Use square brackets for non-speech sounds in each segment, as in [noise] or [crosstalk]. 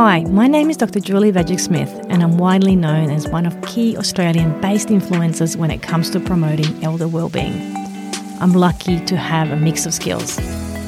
Hi, my name is Dr. Julie Vajic Smith, and I'm widely known as one of key Australian based influencers when it comes to promoting elder well-being. I'm lucky to have a mix of skills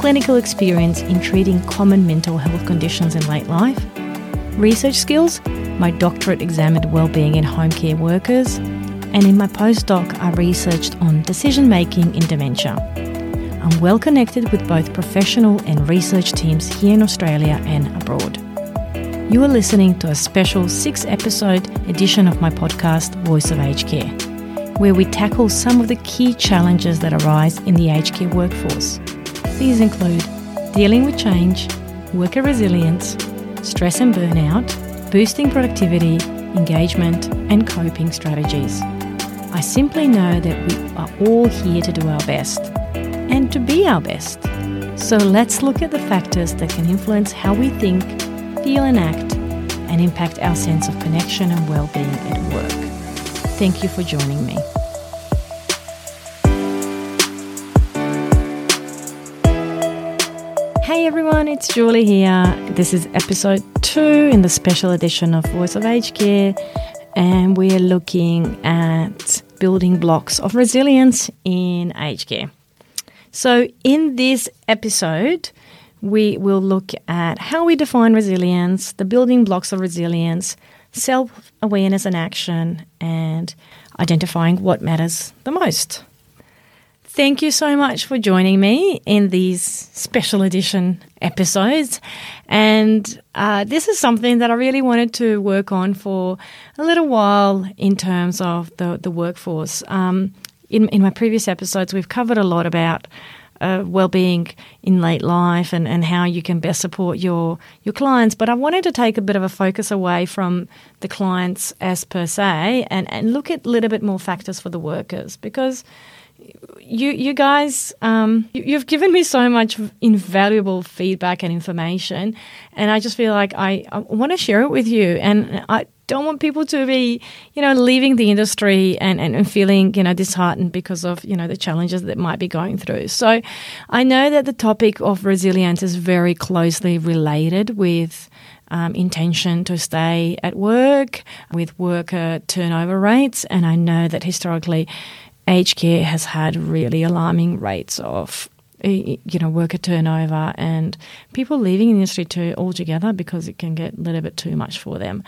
clinical experience in treating common mental health conditions in late life, research skills, my doctorate examined well-being in home care workers, and in my postdoc, I researched on decision making in dementia. I'm well connected with both professional and research teams here in Australia and abroad. You are listening to a special six episode edition of my podcast, Voice of Aged Care, where we tackle some of the key challenges that arise in the aged care workforce. These include dealing with change, worker resilience, stress and burnout, boosting productivity, engagement, and coping strategies. I simply know that we are all here to do our best and to be our best. So let's look at the factors that can influence how we think, feel, and act, and impact our sense of connection and well being at work. Thank you for joining me. Hey everyone, it's Julie here. This is episode two in the special edition of Voice of Aged Care, and we are looking at building blocks of resilience in aged care. So, in this episode, we will look at how we define resilience, the building blocks of resilience, self awareness and action, and identifying what matters the most. Thank you so much for joining me in these special edition episodes. And uh, this is something that I really wanted to work on for a little while in terms of the, the workforce. Um, in, in my previous episodes, we've covered a lot about uh, well-being in late life and, and how you can best support your your clients. But I wanted to take a bit of a focus away from the clients as per se and, and look at a little bit more factors for the workers because you you guys um, you, have given me so much invaluable feedback and information, and I just feel like I, I want to share it with you. And I don't want people to be, you know, leaving the industry and, and, and feeling, you know, disheartened because of, you know, the challenges that might be going through. So I know that the topic of resilience is very closely related with um, intention to stay at work, with worker turnover rates. And I know that historically, aged care has had really alarming rates of eh, you know worker turnover and people leaving the industry too altogether because it can get a little bit too much for them.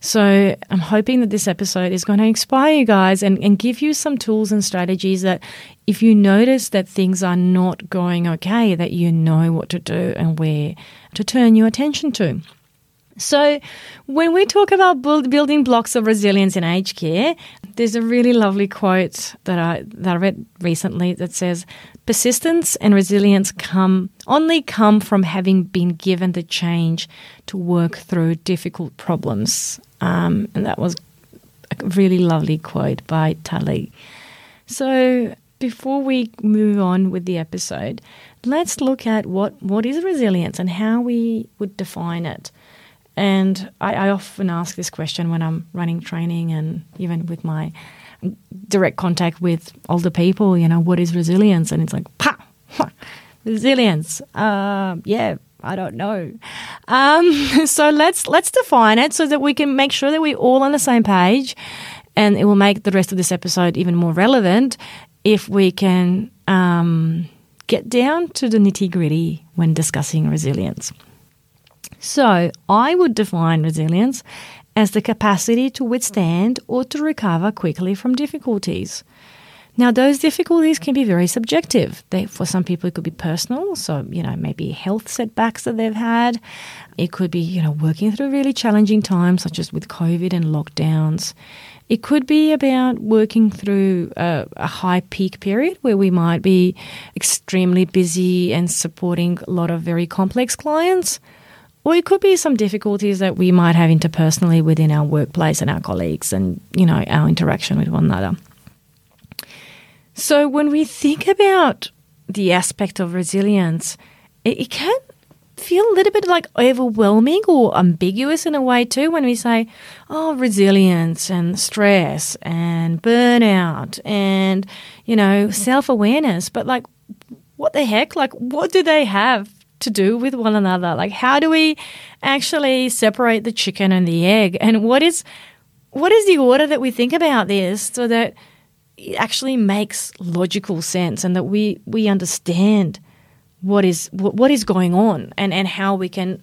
So I'm hoping that this episode is going to inspire you guys and, and give you some tools and strategies that if you notice that things are not going okay, that you know what to do and where to turn your attention to. So, when we talk about build, building blocks of resilience in aged care, there's a really lovely quote that I that I read recently that says, "Persistence and resilience come only come from having been given the change to work through difficult problems." Um, and that was a really lovely quote by Tulley. So, before we move on with the episode, let's look at what what is resilience and how we would define it. And I, I, often ask this question when I'm running training and even with my direct contact with older people, you know, what is resilience? And it's like, pa, resilience. Uh, yeah, I don't know. Um, [laughs] so let's let's define it so that we can make sure that we're all on the same page, and it will make the rest of this episode even more relevant if we can um, get down to the nitty gritty when discussing resilience. So I would define resilience as the capacity to withstand or to recover quickly from difficulties. Now, those difficulties can be very subjective. They, for some people, it could be personal, so you know maybe health setbacks that they've had. It could be you know working through really challenging times, such as with COVID and lockdowns. It could be about working through a, a high peak period where we might be extremely busy and supporting a lot of very complex clients. Or it could be some difficulties that we might have interpersonally within our workplace and our colleagues and, you know, our interaction with one another. So when we think about the aspect of resilience, it, it can feel a little bit like overwhelming or ambiguous in a way too when we say, oh, resilience and stress and burnout and, you know, self awareness. But like, what the heck? Like, what do they have to do with one another. Like, how do we actually separate the chicken and the egg? And what is what is the order that we think about this so that it actually makes logical sense and that we we understand what is what, what is going on and and how we can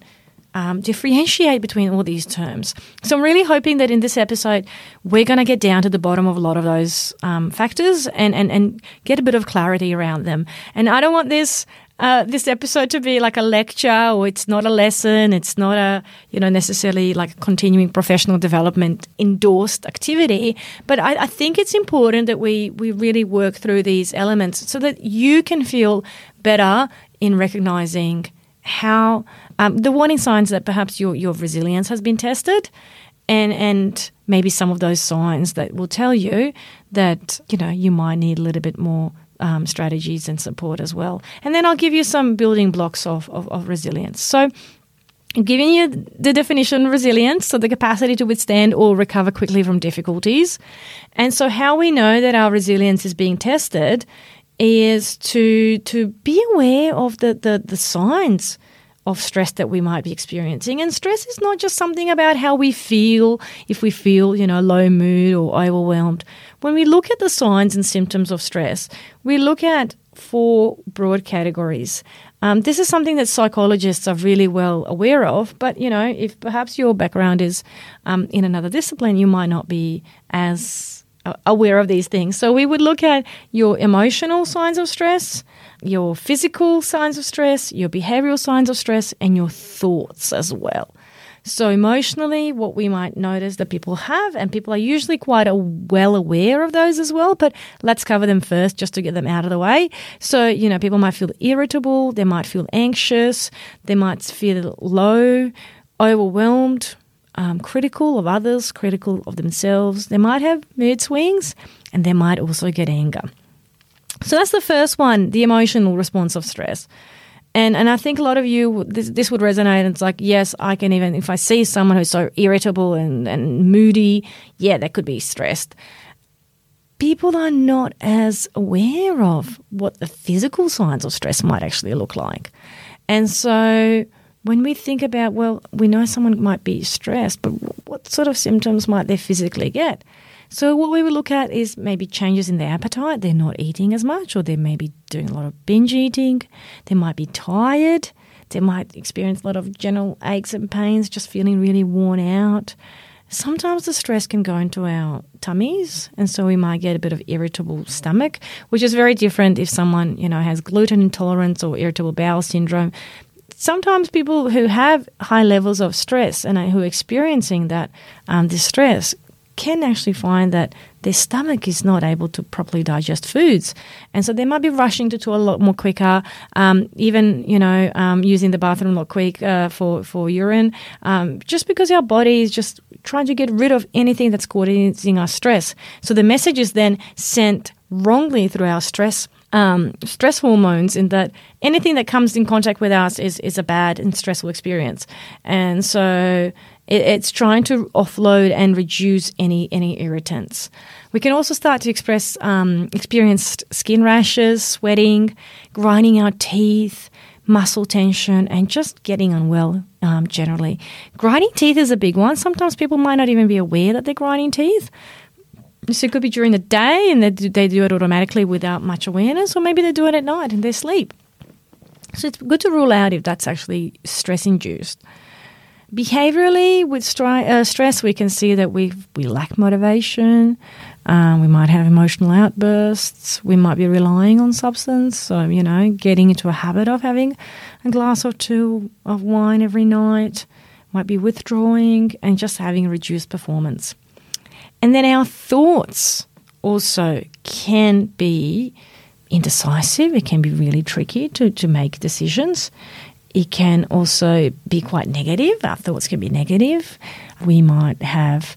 um, differentiate between all these terms. So I'm really hoping that in this episode we're going to get down to the bottom of a lot of those um, factors and, and and get a bit of clarity around them. And I don't want this uh, this episode to be like a lecture or it's not a lesson. It's not a, you know, necessarily like continuing professional development endorsed activity. But I, I think it's important that we, we really work through these elements so that you can feel better in recognizing how um, the warning signs that perhaps your, your resilience has been tested and and maybe some of those signs that will tell you that you know you might need a little bit more um, strategies and support as well. And then I'll give you some building blocks of, of, of resilience. So, giving you the definition of resilience, so the capacity to withstand or recover quickly from difficulties. And so, how we know that our resilience is being tested is to to be aware of the, the, the signs of stress that we might be experiencing. And stress is not just something about how we feel, if we feel, you know, low mood or overwhelmed. When we look at the signs and symptoms of stress, we look at four broad categories. Um, this is something that psychologists are really well aware of, but you know, if perhaps your background is um, in another discipline, you might not be as uh, aware of these things. So we would look at your emotional signs of stress, your physical signs of stress, your behavioral signs of stress, and your thoughts as well. So, emotionally, what we might notice that people have, and people are usually quite well aware of those as well, but let's cover them first just to get them out of the way. So, you know, people might feel irritable, they might feel anxious, they might feel low, overwhelmed, um, critical of others, critical of themselves. They might have mood swings, and they might also get anger. So that's the first one, the emotional response of stress. And and I think a lot of you this, this would resonate. It's like, yes, I can even if I see someone who's so irritable and, and moody, yeah, that could be stressed. People are not as aware of what the physical signs of stress might actually look like. And so when we think about, well, we know someone might be stressed, but what sort of symptoms might they physically get? So what we would look at is maybe changes in their appetite. They're not eating as much, or they may be doing a lot of binge eating. They might be tired. They might experience a lot of general aches and pains, just feeling really worn out. Sometimes the stress can go into our tummies, and so we might get a bit of irritable stomach, which is very different if someone you know has gluten intolerance or irritable bowel syndrome sometimes people who have high levels of stress and who are experiencing that um, distress can actually find that their stomach is not able to properly digest foods. And so they might be rushing to toilet a lot more quicker, um, even, you know, um, using the bathroom a lot quicker uh, for, for urine, um, just because our body is just trying to get rid of anything that's causing us stress. So the message is then sent wrongly through our stress um, stress hormones in that anything that comes in contact with us is, is a bad and stressful experience. And so it, it's trying to offload and reduce any, any irritants. We can also start to express um, skin rashes, sweating, grinding our teeth, muscle tension, and just getting unwell um, generally. Grinding teeth is a big one. Sometimes people might not even be aware that they're grinding teeth. So it could be during the day and they do, they do it automatically without much awareness, or maybe they do it at night in their sleep. So it's good to rule out if that's actually stress induced. Behaviorally, with stri- uh, stress, we can see that we we lack motivation. Um, we might have emotional outbursts. We might be relying on substance. So you know, getting into a habit of having a glass or two of wine every night. Might be withdrawing and just having reduced performance. And then our thoughts also can be indecisive. It can be really tricky to, to make decisions. It can also be quite negative. Our thoughts can be negative. We might have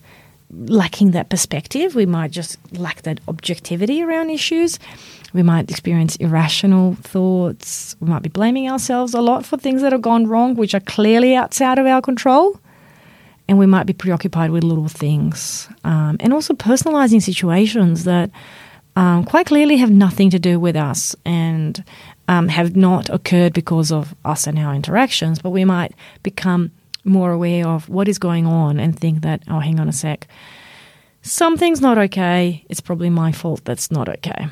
lacking that perspective. We might just lack that objectivity around issues. We might experience irrational thoughts. We might be blaming ourselves a lot for things that have gone wrong, which are clearly outside of our control and we might be preoccupied with little things. Um, and also personalizing situations that um, quite clearly have nothing to do with us. And, um, have not occurred because of us and our interactions, but we might become more aware of what is going on and think that, oh, hang on a sec, something's not okay. It's probably my fault that's not okay.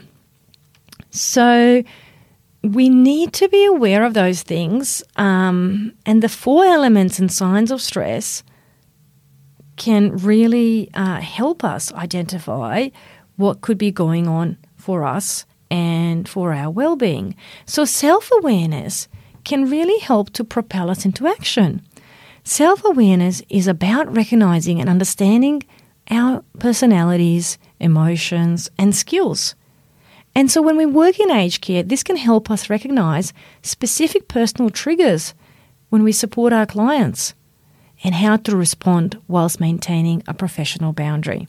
So we need to be aware of those things. Um, and the four elements and signs of stress can really uh, help us identify what could be going on for us and for our well being. So, self awareness can really help to propel us into action. Self awareness is about recognizing and understanding our personalities, emotions, and skills. And so when we work in aged care, this can help us recognize specific personal triggers when we support our clients and how to respond whilst maintaining a professional boundary.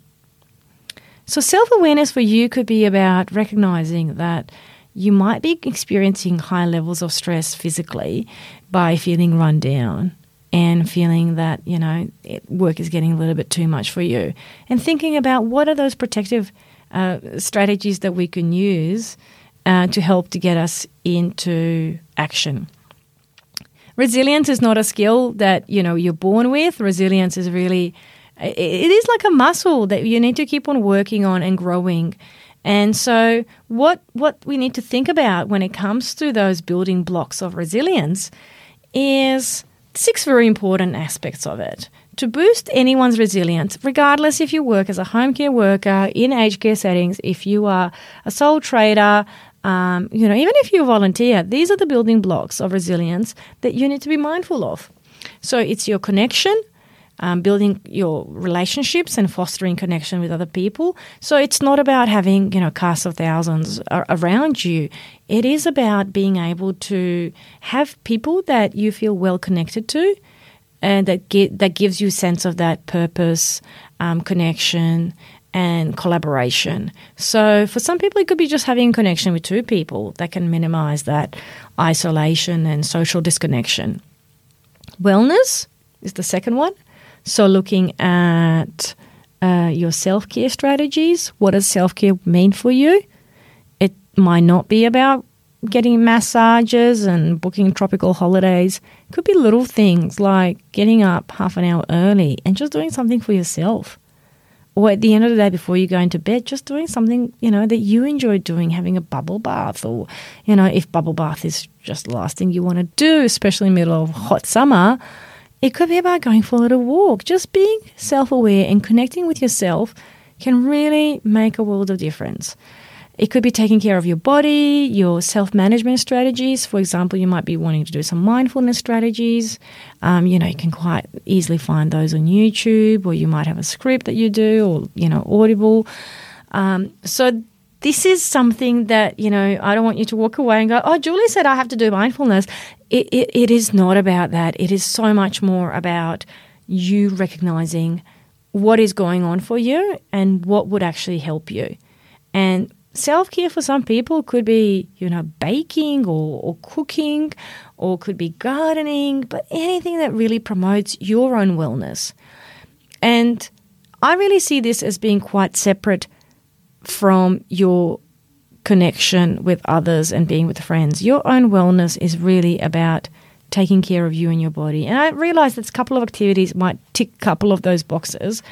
So, self awareness for you could be about recognizing that you might be experiencing high levels of stress physically by feeling run down and feeling that, you know, work is getting a little bit too much for you. And thinking about what are those protective uh, strategies that we can use uh, to help to get us into action. Resilience is not a skill that, you know, you're born with. Resilience is really, it is like a muscle that you need to keep on working on and growing. And so, what what we need to think about when it comes to those building blocks of resilience is six very important aspects of it. To boost anyone's resilience, regardless if you work as a home care worker, in aged care settings, if you are a sole trader, um, you know, even if you volunteer, these are the building blocks of resilience that you need to be mindful of. So it's your connection, um, building your relationships and fostering connection with other people. So it's not about having you know casts of thousands around you. It is about being able to have people that you feel well connected to, and that that gives you a sense of that purpose, um, connection, and collaboration. So for some people, it could be just having a connection with two people that can minimize that isolation and social disconnection. Wellness is the second one. So, looking at uh, your self care strategies, what does self care mean for you? It might not be about getting massages and booking tropical holidays. It could be little things like getting up half an hour early and just doing something for yourself. Or at the end of the day, before you go into bed, just doing something, you know, that you enjoy doing, having a bubble bath, or, you know, if bubble bath is just the last thing you want to do, especially in the middle of hot summer, it could be about going for a little walk. Just being self aware and connecting with yourself can really make a world of difference. It could be taking care of your body, your self management strategies. For example, you might be wanting to do some mindfulness strategies. Um, you know, you can quite easily find those on YouTube, or you might have a script that you do, or, you know, Audible. Um, so this is something that, you know, I don't want you to walk away and go, oh, Julie said I have to do mindfulness. It, it, it is not about that. It is so much more about you recognizing what is going on for you and what would actually help you. And self care for some people could be, you know, baking or, or cooking or could be gardening, but anything that really promotes your own wellness. And I really see this as being quite separate from your connection with others and being with friends. Your own wellness is really about taking care of you and your body. And I realize that a couple of activities might tick a couple of those boxes,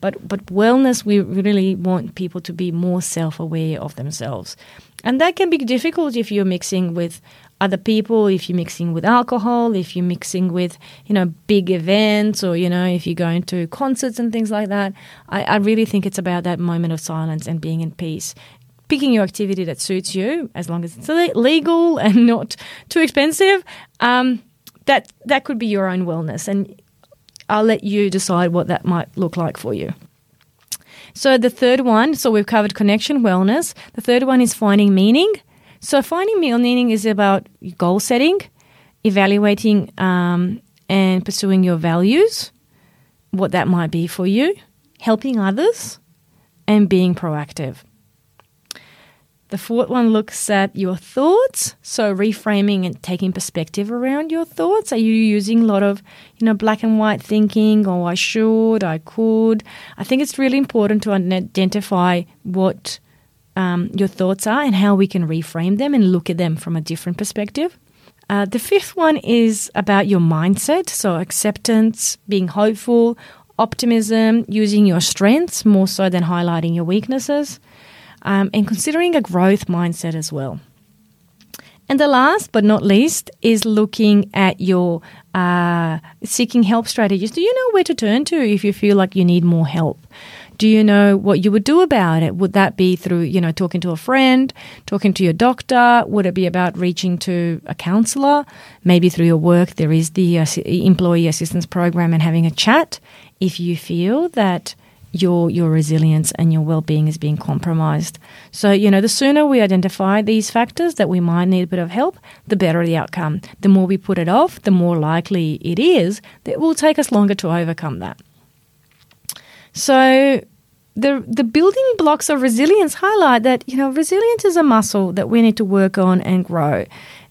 but but wellness we really want people to be more self-aware of themselves. And that can be difficult if you're mixing with other people, if you're mixing with alcohol, if you're mixing with, you know, big events or, you know, if you're going to concerts and things like that. I, I really think it's about that moment of silence and being in peace. Picking your activity that suits you, as long as it's legal [laughs] and not too expensive, um, that that could be your own wellness, and I'll let you decide what that might look like for you. So the third one, so we've covered connection, wellness. The third one is finding meaning. So finding meaning is about goal setting, evaluating um, and pursuing your values, what that might be for you, helping others, and being proactive. The fourth one looks at your thoughts, so reframing and taking perspective around your thoughts. Are you using a lot of, you know, black and white thinking, or I should, I could? I think it's really important to identify what um, your thoughts are and how we can reframe them and look at them from a different perspective. Uh, the fifth one is about your mindset. So, acceptance, being hopeful, optimism, using your strengths more so than highlighting your weaknesses, um, and considering a growth mindset as well. And the last but not least is looking at your uh, seeking help strategies. Do you know where to turn to if you feel like you need more help? Do you know what you would do about it? Would that be through, you know, talking to a friend, talking to your doctor? Would it be about reaching to a counselor? Maybe through your work, there is the uh, employee assistance program and having a chat if you feel that your your resilience and your well-being is being compromised. So, you know, the sooner we identify these factors that we might need a bit of help, the better the outcome. The more we put it off, the more likely it is that it will take us longer to overcome that. So, the the building blocks of resilience highlight that you know resilience is a muscle that we need to work on and grow,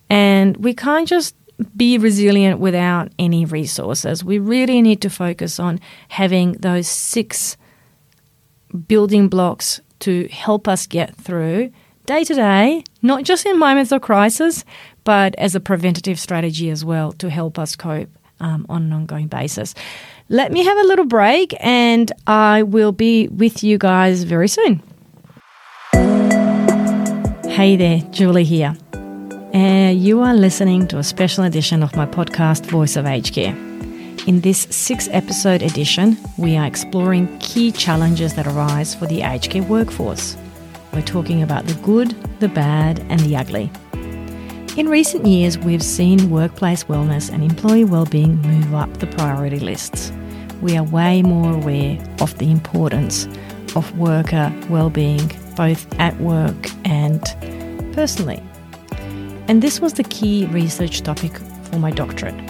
and we can't just be resilient without any resources. We really need to focus on having those six building blocks to help us get through day to day, not just in moments of crisis, but as a preventative strategy as well to help us cope um, on an ongoing basis. Let me have a little break and I will be with you guys very soon. Hey there, Julie here. Uh, you are listening to a special edition of my podcast, Voice of Aged Care. In this six episode edition, we are exploring key challenges that arise for the aged care workforce. We're talking about the good, the bad, and the ugly. In recent years, we've seen workplace wellness and employee well-being move up the priority lists. We are way more aware of the importance of worker well-being both at work and personally. And this was the key research topic for my doctorate.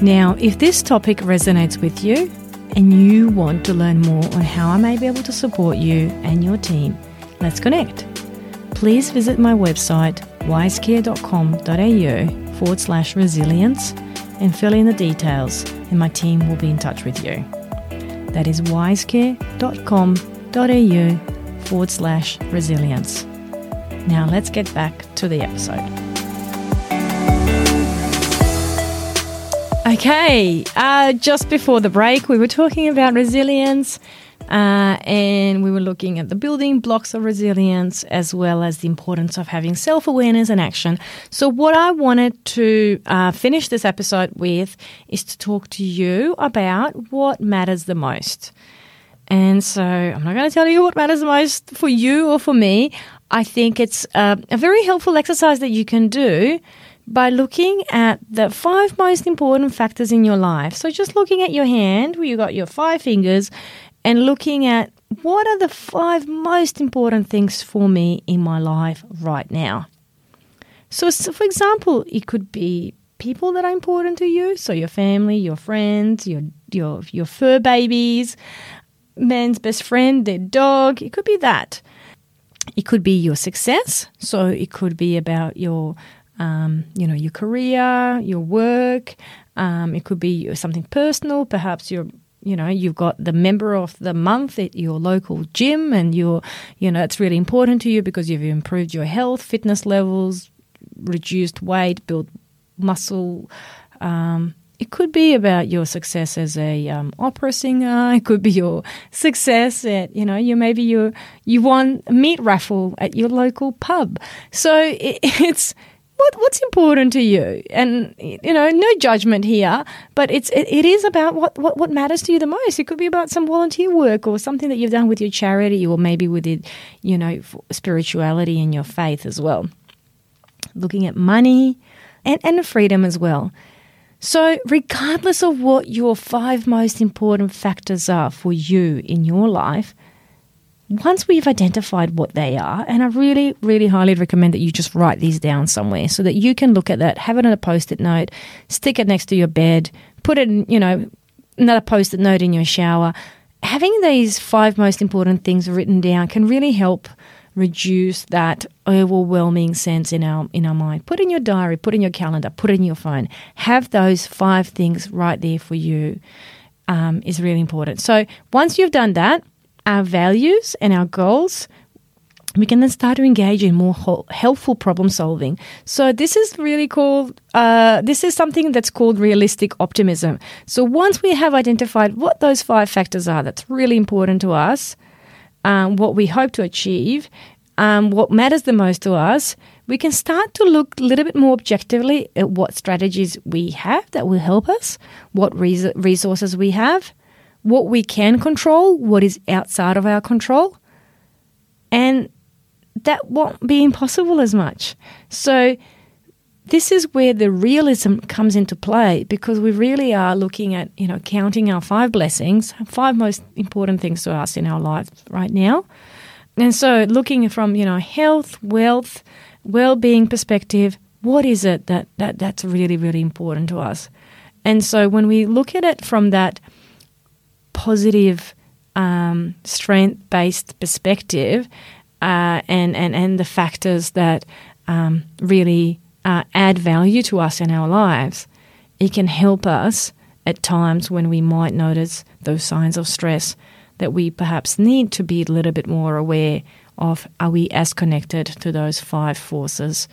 Now, if this topic resonates with you and you want to learn more on how I may be able to support you and your team, let's connect. Please visit my website wisecare.com.au forward slash resilience and fill in the details, and my team will be in touch with you. That is wisecare.com.au forward slash resilience. Now let's get back to the episode. Okay, uh, just before the break, we were talking about resilience uh, and we were looking at the building blocks of resilience as well as the importance of having self awareness and action. So, what I wanted to uh, finish this episode with is to talk to you about what matters the most. And so, I'm not going to tell you what matters the most for you or for me. I think it's uh, a very helpful exercise that you can do by looking at the five most important factors in your life. So, just looking at your hand where you got your five fingers and looking at what are the five most important things for me in my life right now. So, so, for example, it could be people that are important to you, so your family, your friends, your your your fur babies, man's best friend, their dog. It could be that. It could be your success, so it could be about your um, you know your career, your work. Um, it could be something personal, perhaps your you know you've got the member of the month at your local gym and you're you know it's really important to you because you've improved your health fitness levels reduced weight built muscle um, it could be about your success as a um, opera singer. [laughs] It could be your success at you know you maybe you you won a meat raffle at your local pub. So it, [laughs] it's what what's important to you? And you know no judgment here but it's it, it is about what, what what matters to you the most. It could be about some volunteer work or something that you've done with your charity or maybe with it you know spirituality and your faith as well. Looking at money and and freedom as well. So regardless of what your five most important factors are for you in your life once we've identified what they are, and I really, really highly recommend that you just write these down somewhere so that you can look at that, have it on a post it note, stick it next to your bed, put it in, you know, another post it note in your shower. Having these five most important things written down can really help reduce that overwhelming sense in our in our mind. Put in your diary, put in your calendar, put in your phone. Have those five things right there for you um, is really important. So once you've done that, our values and our goals we can then start to engage in more helpful problem solving. So this is really called, uh, this is something that's called realistic optimism. So once we have identified what those five factors are that's really important to us, um, what we hope to achieve, um, what matters the most to us, we can start to look a little bit more objectively at what strategies we have that will help us, what res- resources we have, what we can control, what is outside of our control. And that won't be impossible as much. So, this is where the realism comes into play because we really are looking at, you know, counting our five blessings, five most important things to us in our lives right now. And so, looking from, you know, health, wealth, well being perspective, what is it that, that that's really, really important to us? And so, when we look at it from that positive, um, strength based perspective, uh, and, and, and the factors that um, really uh, add value to us in our lives, it can help us at times when we might notice those signs of stress that we perhaps need to be a little bit more aware of are we as connected to those five forces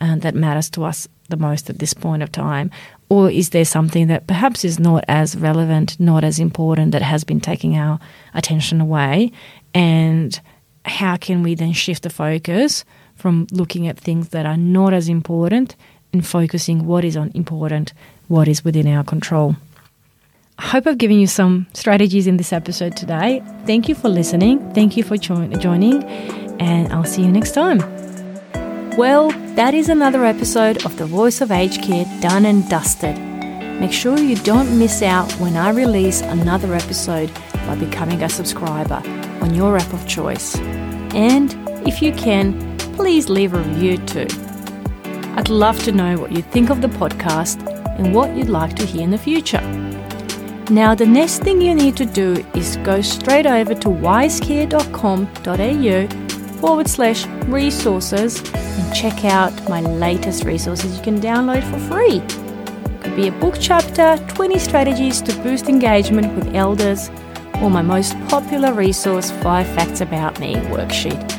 uh, that matters to us the most at this point of time or is there something that perhaps is not as relevant not as important that has been taking our attention away and how can we then shift the focus from looking at things that are not as important and focusing what is on important, what is within our control. I hope I've given you some strategies in this episode today. Thank you for listening. Thank you for jo- joining, and I'll see you next time. Well, that is another episode of the Voice of Aged Care done and dusted. Make sure you don't miss out when I release another episode by becoming a subscriber on your app of choice. And if you can, please leave a review too. I'd love to know what you think of the podcast and what you'd like to hear in the future. Now, the next thing you need to do is go straight over to wisecare.com.au forward slash resources and check out my latest resources you can download for free. It could be a book chapter, 20 strategies to boost engagement with elders, or my most popular resource, 5 Facts About Me worksheet.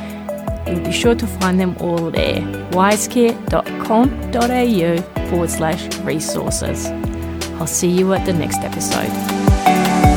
You'll be sure to find them all there. wisecare.com.au forward slash resources. I'll see you at the next episode.